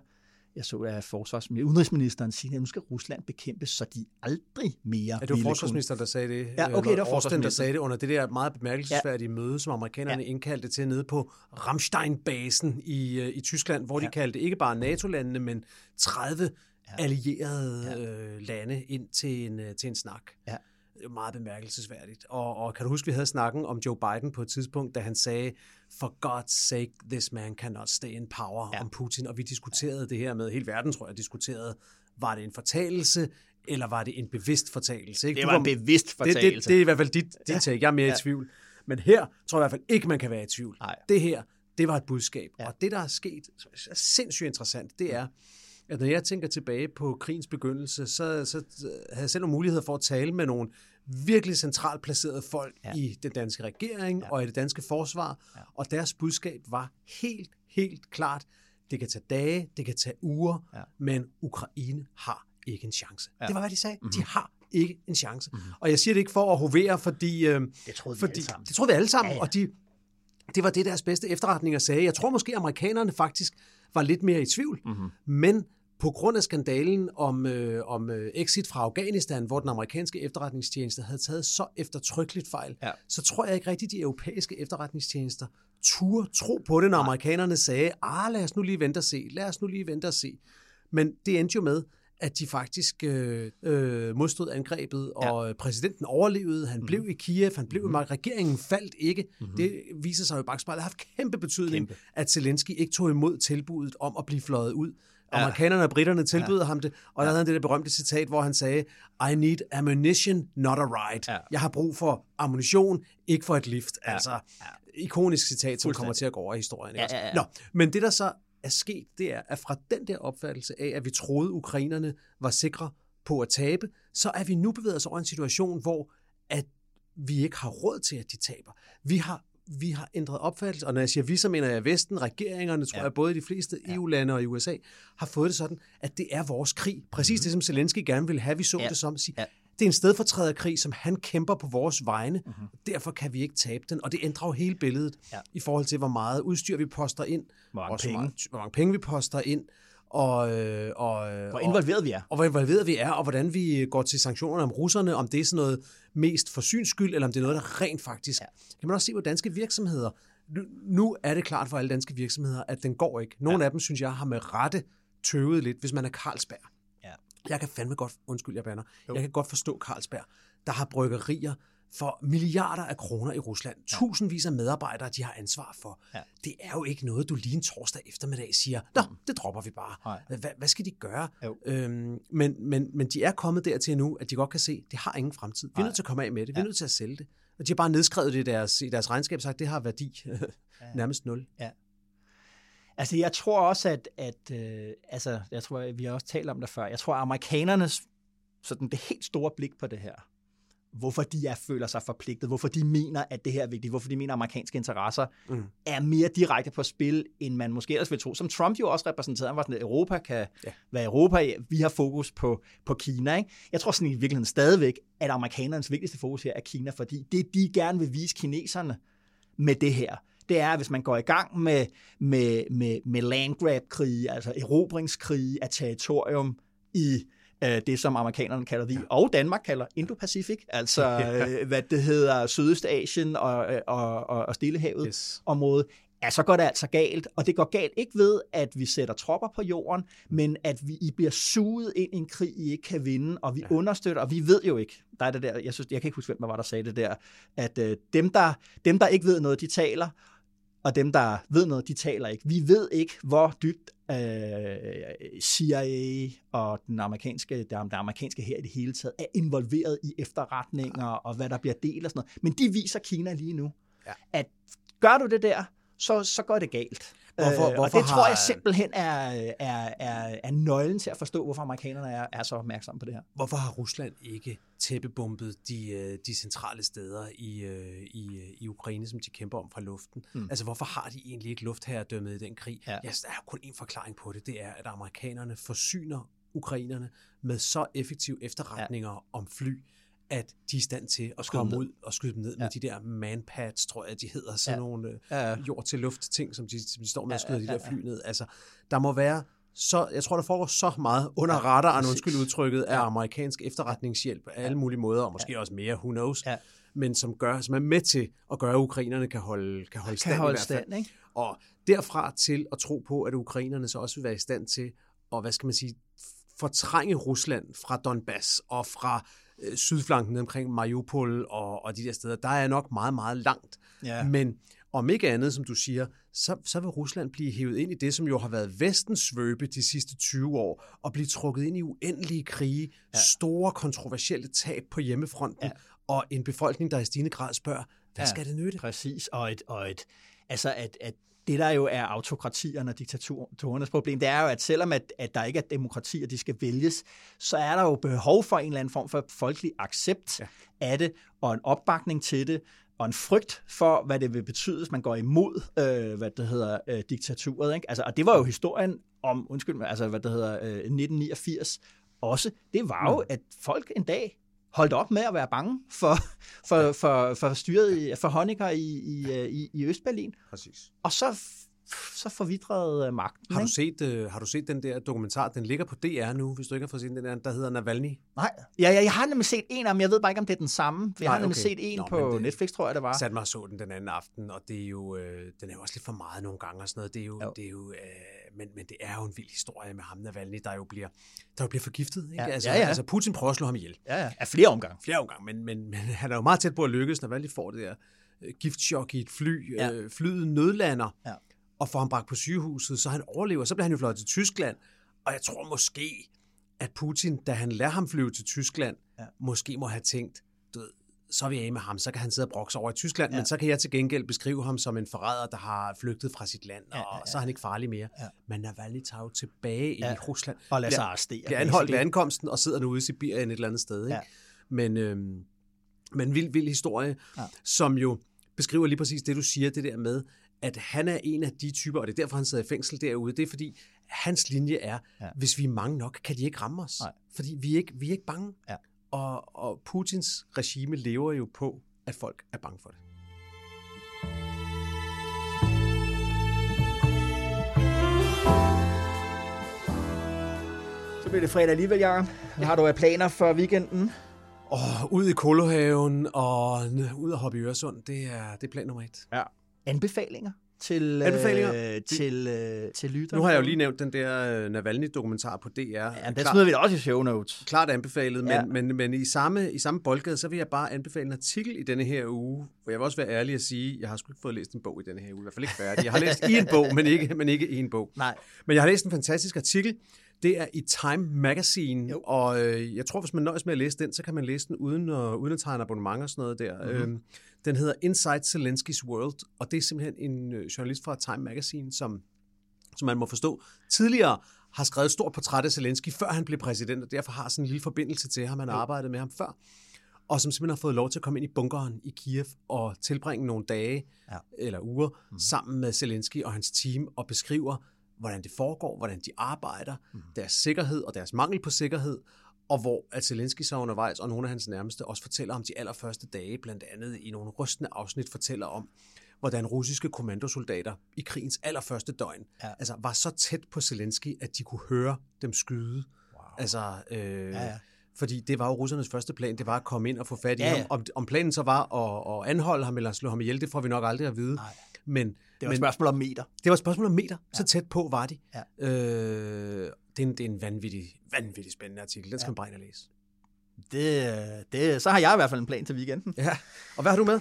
jeg så, at forsvars udenrigsministeren siger, at nu skal Rusland bekæmpes, så de aldrig mere Ja, det var forsvarsministeren, der sagde det. Ja, okay, det var forsvarsministeren. der sagde det under det der meget bemærkelsesværdige ja. møde, som amerikanerne ja. indkaldte til nede på Ramstein-basen i, øh, i Tyskland, hvor ja. de kaldte ikke bare NATO-landene, men 30 ja. allierede ja. Øh, lande ind til en, øh, til en snak. Ja det er meget bemærkelsesværdigt. Og, og kan du huske, vi havde snakken om Joe Biden på et tidspunkt, da han sagde, for God's sake, this man cannot stay in power ja. om Putin. Og vi diskuterede det her med, hele verden tror jeg diskuterede, var det en fortalelse, eller var det en bevidst fortalelse? Ikke? Det var en bevidst fortalelse. Det, det, det er i hvert fald dit, dit ja. take. Jeg er mere ja. i tvivl. Men her tror jeg i hvert fald ikke, man kan være i tvivl. Nej. Det her, det var et budskab. Ja. Og det, der er sket, er sindssygt interessant, det er, at når jeg tænker tilbage på krigens begyndelse, så, så havde jeg selv nogle muligheder for at tale med nogle virkelig centralt placerede folk ja. i den danske regering ja. og i det danske forsvar, ja. og deres budskab var helt, helt klart, Det kan tage dage, det kan tage uger, ja. men Ukraine har ikke en chance. Ja. Det var, hvad de sagde. Mm-hmm. De har ikke en chance. Mm-hmm. Og jeg siger det ikke for at hovere, fordi... Øh, det troede vi fordi, alle sammen. Det troede vi alle sammen, Ja, ja. og de, det var det, deres bedste efterretninger sagde. Jeg tror måske, amerikanerne faktisk var lidt mere i tvivl, mm-hmm. men på grund af skandalen om, øh, om øh, exit fra Afghanistan, hvor den amerikanske efterretningstjeneste havde taget så eftertrykkeligt fejl, Ja. så tror jeg ikke rigtigt, de europæiske efterretningstjenester turde tro på det, når amerikanerne sagde, ah, lad os nu lige vente og se, lad os nu lige vente og se. Men det endte jo med, at de faktisk øh, øh, modstod angrebet, og ja. præsidenten overlevede, han mm. blev i Kiev, han blev mm. i Mark, regeringen faldt ikke. Mm-hmm. Det viser sig jo i bagspejlet, har haft kæmpe betydning, kæmpe. at Zelensky ikke tog imod tilbuddet om at blive fløjet ud. Ja. Amerikanerne og britterne tilbød ja. ham det, og der havde han det der berømte citat, hvor han sagde, I need ammunition, not a ride. Ja. Jeg har brug for ammunition, ikke for et lift. Ja. Altså, ja. ikonisk citat, som kommer til at gå over i historien. Ja, ikke ja, ja. Nå, men det der så er sket, det er, at fra den der opfattelse af, at vi troede, ukrainerne var sikre på at tabe, så er vi nu bevæget os over en situation, hvor at vi ikke har råd til, at de taber. Vi har vi har ændret opfattelse, og når jeg siger vi, så mener jeg Vesten, regeringerne, tror ja. jeg, både i de fleste EU-lande og i USA, har fået det sådan, at det er vores krig. Præcis mm-hmm. det, som Zelensky gerne ville have, vi så Ja. det som. Sige, Ja. Det er en stedfortræderkrig, som han kæmper på vores vegne, mm-hmm. derfor kan vi ikke tabe den. Og det ændrer jo hele billedet Ja. i forhold til, hvor meget udstyr vi poster ind, Hvor mange penge. Meget, hvor mange penge vi poster ind, og, øh, og, øh, Hvor involveret vi er. og hvor involveret vi er, og hvordan vi går til sanktionerne om russerne, om det er sådan noget mest for syns skyld, eller om det er noget, der rent faktisk... Ja. Kan man også se på danske virksomheder. Nu, nu er det klart for alle danske virksomheder, at den går ikke. Nogle ja. af dem, synes jeg, har med rette tøvet lidt, hvis man er Carlsberg. Ja. Jeg kan fandme godt, undskyld jeg banner, jo. jeg kan godt forstå Carlsberg, der har bryggerier for milliarder af kroner i Rusland. Tusindvis af medarbejdere, de har ansvar for. Ja. Det er jo ikke noget, du lige en torsdag eftermiddag siger, Nå, det dropper vi bare. Nej. Hvad, skal de gøre? Jo. Øhm, men, men, men de er kommet dertil nu, at de godt kan se, det har ingen fremtid. Vi er Nej. nødt til at komme af med det. Vi er Ja. nødt til at sælge det. Og de har bare nedskrevet det i deres, i deres regnskab og sagt, at det har værdi [laughs] nærmest nul. Altså, jeg tror også, at, at øh, altså, jeg tror, vi har også talt om det før. Jeg tror, at amerikanernes sådan det helt store blik på det her, hvorfor de er, føler sig forpligtet, hvorfor de mener, at det her er vigtigt, hvorfor de mener, at amerikanske interesser mm. er mere direkte på spil, end man måske ellers vil tro. Som Trump jo også repræsenterede, han var sådan, at Europa kan ja. være Europa, vi har fokus på, på Kina. Ikke? Jeg tror sådan i virkeligheden stadigvæk, at amerikanernes vigtigste fokus her er Kina, fordi det, de gerne vil vise kineserne med det her, det er, hvis man går i gang med, med, med, med landgrab-krige, altså erobringskrige af territorium i øh, det, som amerikanerne kalder vi, og Danmark kalder Indo-Pacific, altså [laughs] øh, hvad det hedder, Sydøstasien og, øh, og, og, og Stillehavet Yes. område, ja, så går det altså galt. Og det går galt ikke ved, at vi sætter tropper på jorden, men at vi I bliver suget ind i en krig, I ikke kan vinde, og vi ja. understøtter, og vi ved jo ikke, der er det der, jeg, synes, jeg kan ikke huske, hvem der var, der sagde det der, at øh, dem, der, dem, der ikke ved noget, de taler, og dem, der ved noget, de taler ikke. Vi ved ikke, hvor dybt øh, CIA og den amerikanske, der, amerikanske her i det hele taget er involveret i efterretninger og hvad der bliver delt og sådan noget. Men de viser Kina lige nu, Ja. at gør du det der, så, så går det galt. Hvorfor- Øh, og hvorfor det tror har- jeg simpelthen er, er, er, er nøglen til at forstå, hvorfor amerikanerne er, er så opmærksomme på det her. Hvorfor har Rusland ikke tæppebumpet de, øh, de centrale steder i, øh, i, øh, i Ukraine, som de kæmper om fra luften? Mm. Altså, hvorfor har de egentlig ikke luftherredømmet i den krig? Ja. Yes, der er kun én forklaring på det. Det er, at amerikanerne forsyner ukrainerne med så effektive efterretninger ja. om fly, at de er i stand til at komme ud og skyde dem ned ja. med de der manpads, tror jeg, de hedder. Sådan Ja. ja. nogle øh, Ja, ja. jord-til-luft-ting, som de, som de står med at Ja, skyde ja, de der ja, fly ned. Altså, der må være så, jeg tror, der foregår så meget under radaren, undskyld udtrykket, af amerikansk efterretningshjælp af alle mulige måder, og måske også mere, who knows, Ja. men som, gør, som er med til at gøre, at ukrainerne kan holde, kan holde stand Kan holde i hvert fald. stand, ikke? Og derfra til at tro på, at ukrainerne så også vil være i stand til at, hvad skal man sige, fortrænge Rusland fra Donbass og fra øh, sydflanken omkring Mariupol og, og de der steder, der er nok meget, meget langt. Ja. Men om ikke andet, som du siger, så, så vil Rusland blive hævet ind i det, som jo har været vestens svøbe de sidste 20 år, og blive trukket ind i uendelige krige, ja. store kontroversielle tab på hjemmefronten, Ja. og en befolkning, der i stigende grad spørger, hvad ja. skal det nytte? Præcis, og et, og et altså at, at det der jo er autokratierne og diktatorernes problem, det er jo, at selvom at, at der ikke er demokrati, og de skal vælges, så er der jo behov for en eller anden form for folkelig accept ja. af det, og en opbakning til det, og en frygt for, hvad det vil betyde, hvis man går imod, øh, hvad det hedder, øh, diktaturet. Ikke? Altså, og det var jo historien om, undskyld, altså, hvad det hedder, øh, 1989 også. Det var jo, mm. at folk en dag holdt op med at være bange for, for, for, for styret, for Honecker i, i, øh, i, i Østberlin. Præcis. Og så så forvidrede øh, magten. Har du, set, uh, har du set den der dokumentar? Den ligger på DR nu, hvis du ikke har fået set den der, der hedder Navalny. Nej, ja, ja, jeg har nemlig set en af dem. Jeg ved bare ikke, om det er den samme. Jeg Nej, har nemlig okay. set en Nå, på det, Netflix, tror jeg, det var. Satte mig og så den den anden aften, og det er jo, øh, den er jo også lidt for meget nogle gange og sådan noget. Det er jo, jo. Det er jo øh, men, men det er jo en vild historie med ham, Navalny, der jo bliver, der jo bliver forgiftet. Ikke? Ja, altså, ja, ja. altså Putin prøver at slå ham ihjel. Ja, ja. Af flere omgange. Flere omgange, men, men, men [laughs] han er jo meget tæt på at lykkes. Navalny får det der øh, giftchok i et fly. Ja. Øh, flyet nødlander. Ja og får ham bragt på sygehuset, så han overlever. Så bliver han jo fløjet til Tyskland, og jeg tror måske, at Putin, da han lader ham flyve til Tyskland, ja. måske må have tænkt, du ved, så er vi af med ham, så kan han sidde og brokse over i Tyskland, ja. men så kan jeg til gengæld beskrive ham som en forræder, der har flygtet fra sit land, og ja, ja, ja. så er han ikke farlig mere. Ja. Men Navalny tager jo tilbage ja. i Rusland. Og lader sig arrestere. Bliver anholdt ved ankomsten, og sidder nu ude i Sibirien et eller andet sted. Ikke? Ja. Men, øhm, men en vild, vild historie, ja. som jo beskriver lige præcis det, du siger, det der med, at han er en af de typer, og det er derfor, han sidder i fængsel derude, det er fordi, hans linje er, ja. hvis vi er mange nok, kan de ikke ramme os. Nej. Fordi vi er ikke, vi er ikke bange. Ja. Og, og Putins regime lever jo på, at folk er bange for det. Så bliver det fredag alligevel, Jacob. Hvad har du planer for weekenden? Og ud i Kolohaven og ud og hoppe i Øresund, det er, det er plan nummer et. Ja, anbefalinger til, anbefalinger? Øh, til, øh, til lytter. Nu har jeg jo lige nævnt den der øh, Navalny-dokumentar på DR. Ja, den smider vi da også i show notes. Klart anbefalet, ja. men, men, men i samme, i samme boldgade, så vil jeg bare anbefale en artikel i denne her uge, hvor jeg vil også være ærlig at sige, jeg har sgu ikke fået læst en bog i denne her uge, i hvert fald ikke færdig. Jeg har læst en bog, men ikke, men ikke en bog. [laughs] Nej. Men jeg har læst en fantastisk artikel, det er i Time Magazine, jo. og øh, jeg tror, hvis man nøjes med at læse den, så kan man læse den uden at, uden at tegne abonnement og sådan noget der. Mm-hmm. Øhm, den hedder Inside Zelensky's World, og det er simpelthen en øh, journalist fra Time Magazine, som, som man må forstå, tidligere har skrevet et stort portræt af Zelensky, før han blev præsident, og derfor har sådan en lille forbindelse til ham. Han har arbejdet med ham før og som simpelthen har fået lov til at komme ind i bunkeren i Kiev og tilbringe nogle dage ja. eller uger mm. sammen med Zelensky og hans team og beskriver, hvordan det foregår, hvordan de arbejder, mm. deres sikkerhed og deres mangel på sikkerhed, og hvor at Zelensky så undervejs, og nogle af hans nærmeste også fortæller om de allerførste dage, blandt andet i nogle rystende afsnit fortæller om, hvordan russiske kommandosoldater i krigens allerførste døgn ja. altså, var så tæt på Zelensky, at de kunne høre dem skyde. Wow. Altså, øh, ja, ja. Fordi det var jo russernes første plan, det var at komme ind og få fat i ja, ja. ham. Om, om planen så var at, at anholde ham eller slå ham ihjel, det får vi nok aldrig at vide. Nej. Men, det var et spørgsmål om meter. Det var et spørgsmål om meter. Ja. Så tæt på var de. Ja. Øh, det, er en, det er en vanvittig, vanvittig spændende artikel. Den skal ja. man bare ind og læse. Det, det, så har jeg i hvert fald en plan til weekenden. Ja. Og hvad har du med?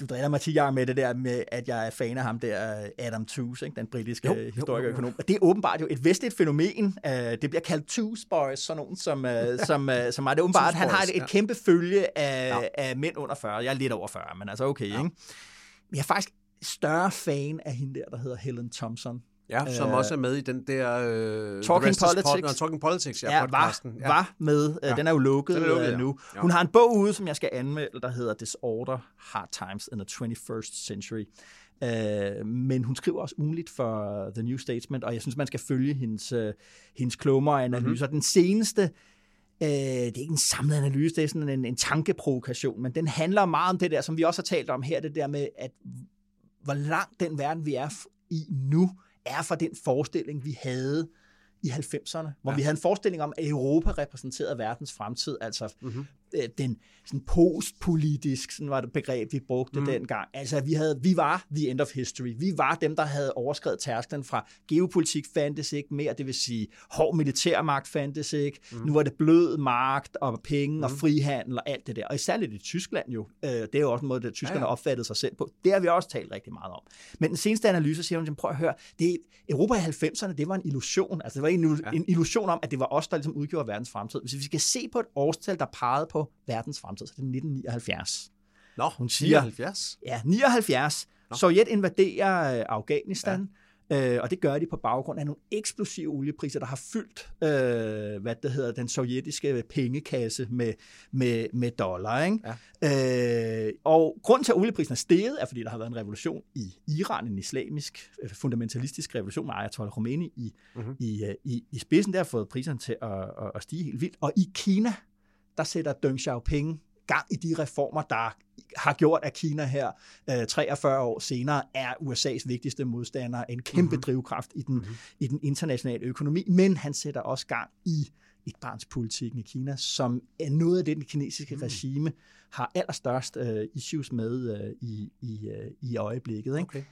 du driller mig 10 med det der med, at jeg er fan af ham der, Adam Tooze, ikke? den britiske jo, historiker og økonom. Det er åbenbart jo et vestligt fænomen. Uh, det bliver kaldt Tooze Boys, sådan nogen, som, uh, [laughs] som, uh, som er det åbenbart. Han har et, et kæmpe følge af, ja. af mænd under 40. Jeg er lidt over 40, men altså okay. Ja. Ikke? Men jeg er faktisk større fan af hende der, der hedder Helen Thompson. Ja, som øh, også er med i den der... Øh, Talking Politics. Pod, Talking Politics, ja, ja podcasten. Var, ja. var med. Ja. Den er jo lukket, den er lukket nu. Ja. Hun har en bog ude, som jeg skal anmelde, der hedder Disorder, Hard Times in the 21st Century. Uh, men hun skriver også ugenligt for The New Statesman, og jeg synes, man skal følge hendes, uh, hendes klummer analyser. Mm-hmm. Den seneste, uh, det er ikke en samlet analyse, det er sådan en, en tankeprovokation, men den handler meget om det der, som vi også har talt om her, det der med, at hvor langt den verden, vi er i nu, er fra den forestilling, vi havde i 90'erne, hvor ja. vi havde en forestilling om, at Europa repræsenterede verdens fremtid, altså mm-hmm. Den sådan postpolitisk, sådan var det begreb, vi brugte mm. dengang. Altså, vi, havde, vi var the end of history. Vi var dem, der havde overskrevet tærsklen fra geopolitik fandtes ikke mere, det vil sige hård militærmagt fandtes ikke. Mm. Nu var det blød magt og penge mm. og frihandel og alt det der. Og især lidt i Tyskland jo. Øh, det er jo også en måde, at tyskerne ja, ja. opfattede sig selv på. Det har vi også talt rigtig meget om. Men den seneste analyse siger hun, prøv at høre, det, Europa i 90'erne, det var en illusion. Altså, det var en, ja. en illusion om, at det var os, der ligesom udgjorde verdens fremtid. Hvis vi skal se på et årstal, der pegede på verdens fremtid, så det er 1979. Nå, hun siger, 79? Ja, 79. Nå. Sovjet invaderer øh, Afghanistan. Øh, og det gør de på baggrund af nogle eksplosive oliepriser, der har fyldt øh, hvad det hedder, den sovjetiske pengekasse med, med, med dollar. Ikke? Ja. Øh, og grund til, at olieprisen er steget, er, fordi der har været en revolution i Iran, en islamisk, øh, fundamentalistisk revolution med Ayatollah Khomeini i, mm-hmm. i, øh, i, i spidsen. Der har fået priserne til at, at, at stige helt vildt. Og i Kina, der sætter Deng Xiaoping gang i de reformer, der har gjort, at Kina her øh, 43 år senere er USA's vigtigste modstander, en kæmpe mm-hmm. drivkraft i den, mm-hmm. i den internationale økonomi, men han sætter også gang i et barnspolitikken i Kina, som er noget af det, den kinesiske mm. regime har allerstørst øh, issues med øh, i, i, øh, i øjeblikket. Ikke? Okay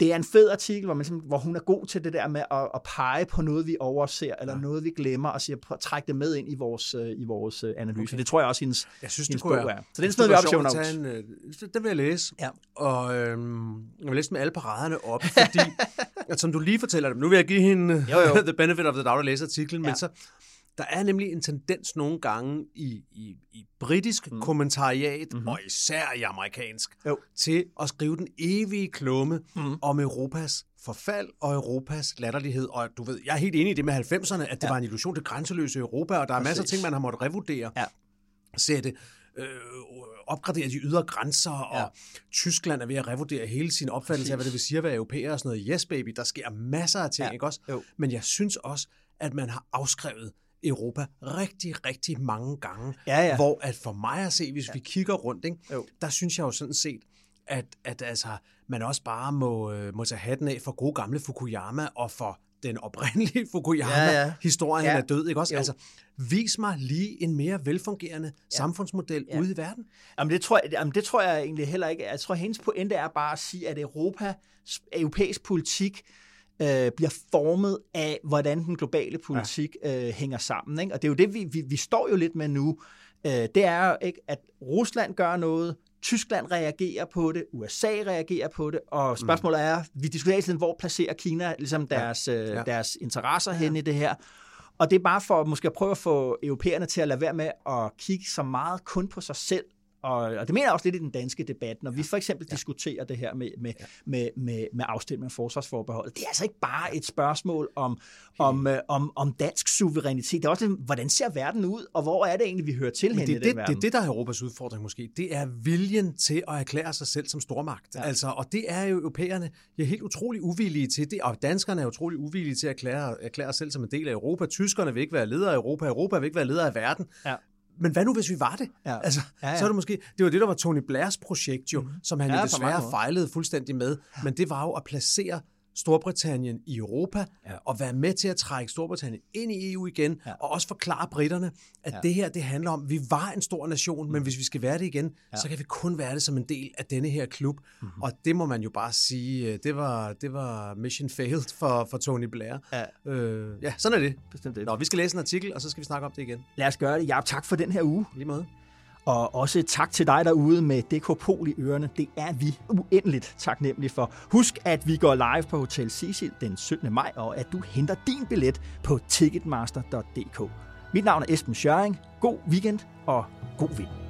det er en fed artikel, hvor, man, hvor hun er god til det der med at, at pege på noget, vi overser, eller ja. noget, vi glemmer, og siger, prøv, trække det med ind i vores, uh, i vores uh, analyse. Okay. Det tror jeg også, hendes, jeg synes, hendes det kunne bog er. Så er sådan noget, vi op i en, uh, Det vil jeg læse. Ja. Og øhm, jeg vil læse med alle paraderne op, fordi, [laughs] at, som du lige fortæller dem, nu vil jeg give hende jo, jo. [laughs] the benefit of the doubt at læse artiklen, ja. men så der er nemlig en tendens nogle gange i, i, i britisk mm. kommentariat, mm-hmm. og især i amerikansk, jo. til at skrive den evige klumme mm. om Europas forfald og Europas latterlighed. Og du ved, jeg er helt enig i det med 90'erne, at det ja. var en illusion til grænseløse Europa, og der er Præcis. masser af ting, man har måttet revurdere. Ja. Sætte øh, opgradere de ydre grænser, ja. og Tyskland er ved at revurdere hele sin opfattelse af, hvad det vil sige at være europæer og sådan noget. Yes, baby, der sker masser af ting, ja. ikke også? Jo. Men jeg synes også, at man har afskrevet Europa rigtig, rigtig mange gange. Ja, ja. Hvor at for mig at se, hvis ja. vi kigger rundt, ikke, der synes jeg jo sådan set, at, at altså, man også bare må, øh, må tage hatten af for gode gamle Fukuyama og for den oprindelige [laughs] Fukuyama-historien ja, ja. er død, ikke også? Jo. Altså, vis mig lige en mere velfungerende ja. samfundsmodel ja. ude i verden. Jamen det, tror jeg, jamen det tror jeg egentlig heller ikke. Jeg tror, hendes pointe er bare at sige, at Europa, europæisk politik, øh, bliver formet af, hvordan den globale politik ja. øh, hænger sammen. Ikke? Og det er jo det, vi, vi, vi står jo lidt med nu. Øh, det er jo ikke, at Rusland gør noget, Tyskland reagerer på det, USA reagerer på det, og mm. spørgsmålet er, vi diskuterer altid, hvor placerer Kina ligesom deres, ja. Øh, ja. deres interesser ja. hen i det her. Og det er bare for måske at prøve at få europæerne til at lade være med at kigge så meget kun på sig selv, og, og det mener jeg også lidt i den danske debat, når ja. vi for eksempel ja. diskuterer det her med, med, ja. med, med, med afstemning af forsvarsforbeholdet. Det er altså ikke bare et spørgsmål om, om, øh, om, om dansk suverænitet. Det er også, hvordan ser verden ud, og hvor er det egentlig, vi hører til hen det, i den det, verden? Det er det, der er Europas udfordring måske. Det er viljen til at erklære sig selv som stormagt. Ja. Altså, og det er jo europæerne er helt utrolig uvillige til det, og danskerne er utrolig uvillige til at erklære, erklære sig selv som en del af Europa. Tyskerne vil ikke være ledere af Europa. Europa vil ikke være ledere af verden. Ja men hvad nu, hvis vi var det? Ja. Altså, ja, ja. Så er det måske, det var det, der var Tony Blairs projekt jo, mm. som han ja, desværre fejlede fuldstændig med, ja. men det var jo at placere Storbritannien i Europa, ja. og være med til at trække Storbritannien ind i EU igen, ja. og også forklare britterne, at ja. det her, det handler om, at vi var en stor nation, mm. men hvis vi skal være det igen, ja. så kan vi kun være det som en del af denne her klub. Mm-hmm. Og det må man jo bare sige, øh, det var, det var mission failed for, for Tony Blair. Ja. Øh, ja, sådan er det. Bestemt det. Nå, vi skal læse en artikel, og så skal vi snakke om det igen. Lad os gøre det. Ja, tak for den her uge. Lige måde. Og også tak til dig derude med DK Pol i ørerne. Det er vi uendeligt taknemmelige for. Husk, at vi går live på Hotel Cecil den 17. maj, og at du henter din billet på ticketmaster.dk. Mit navn er Esben Schøring. God weekend og god vind.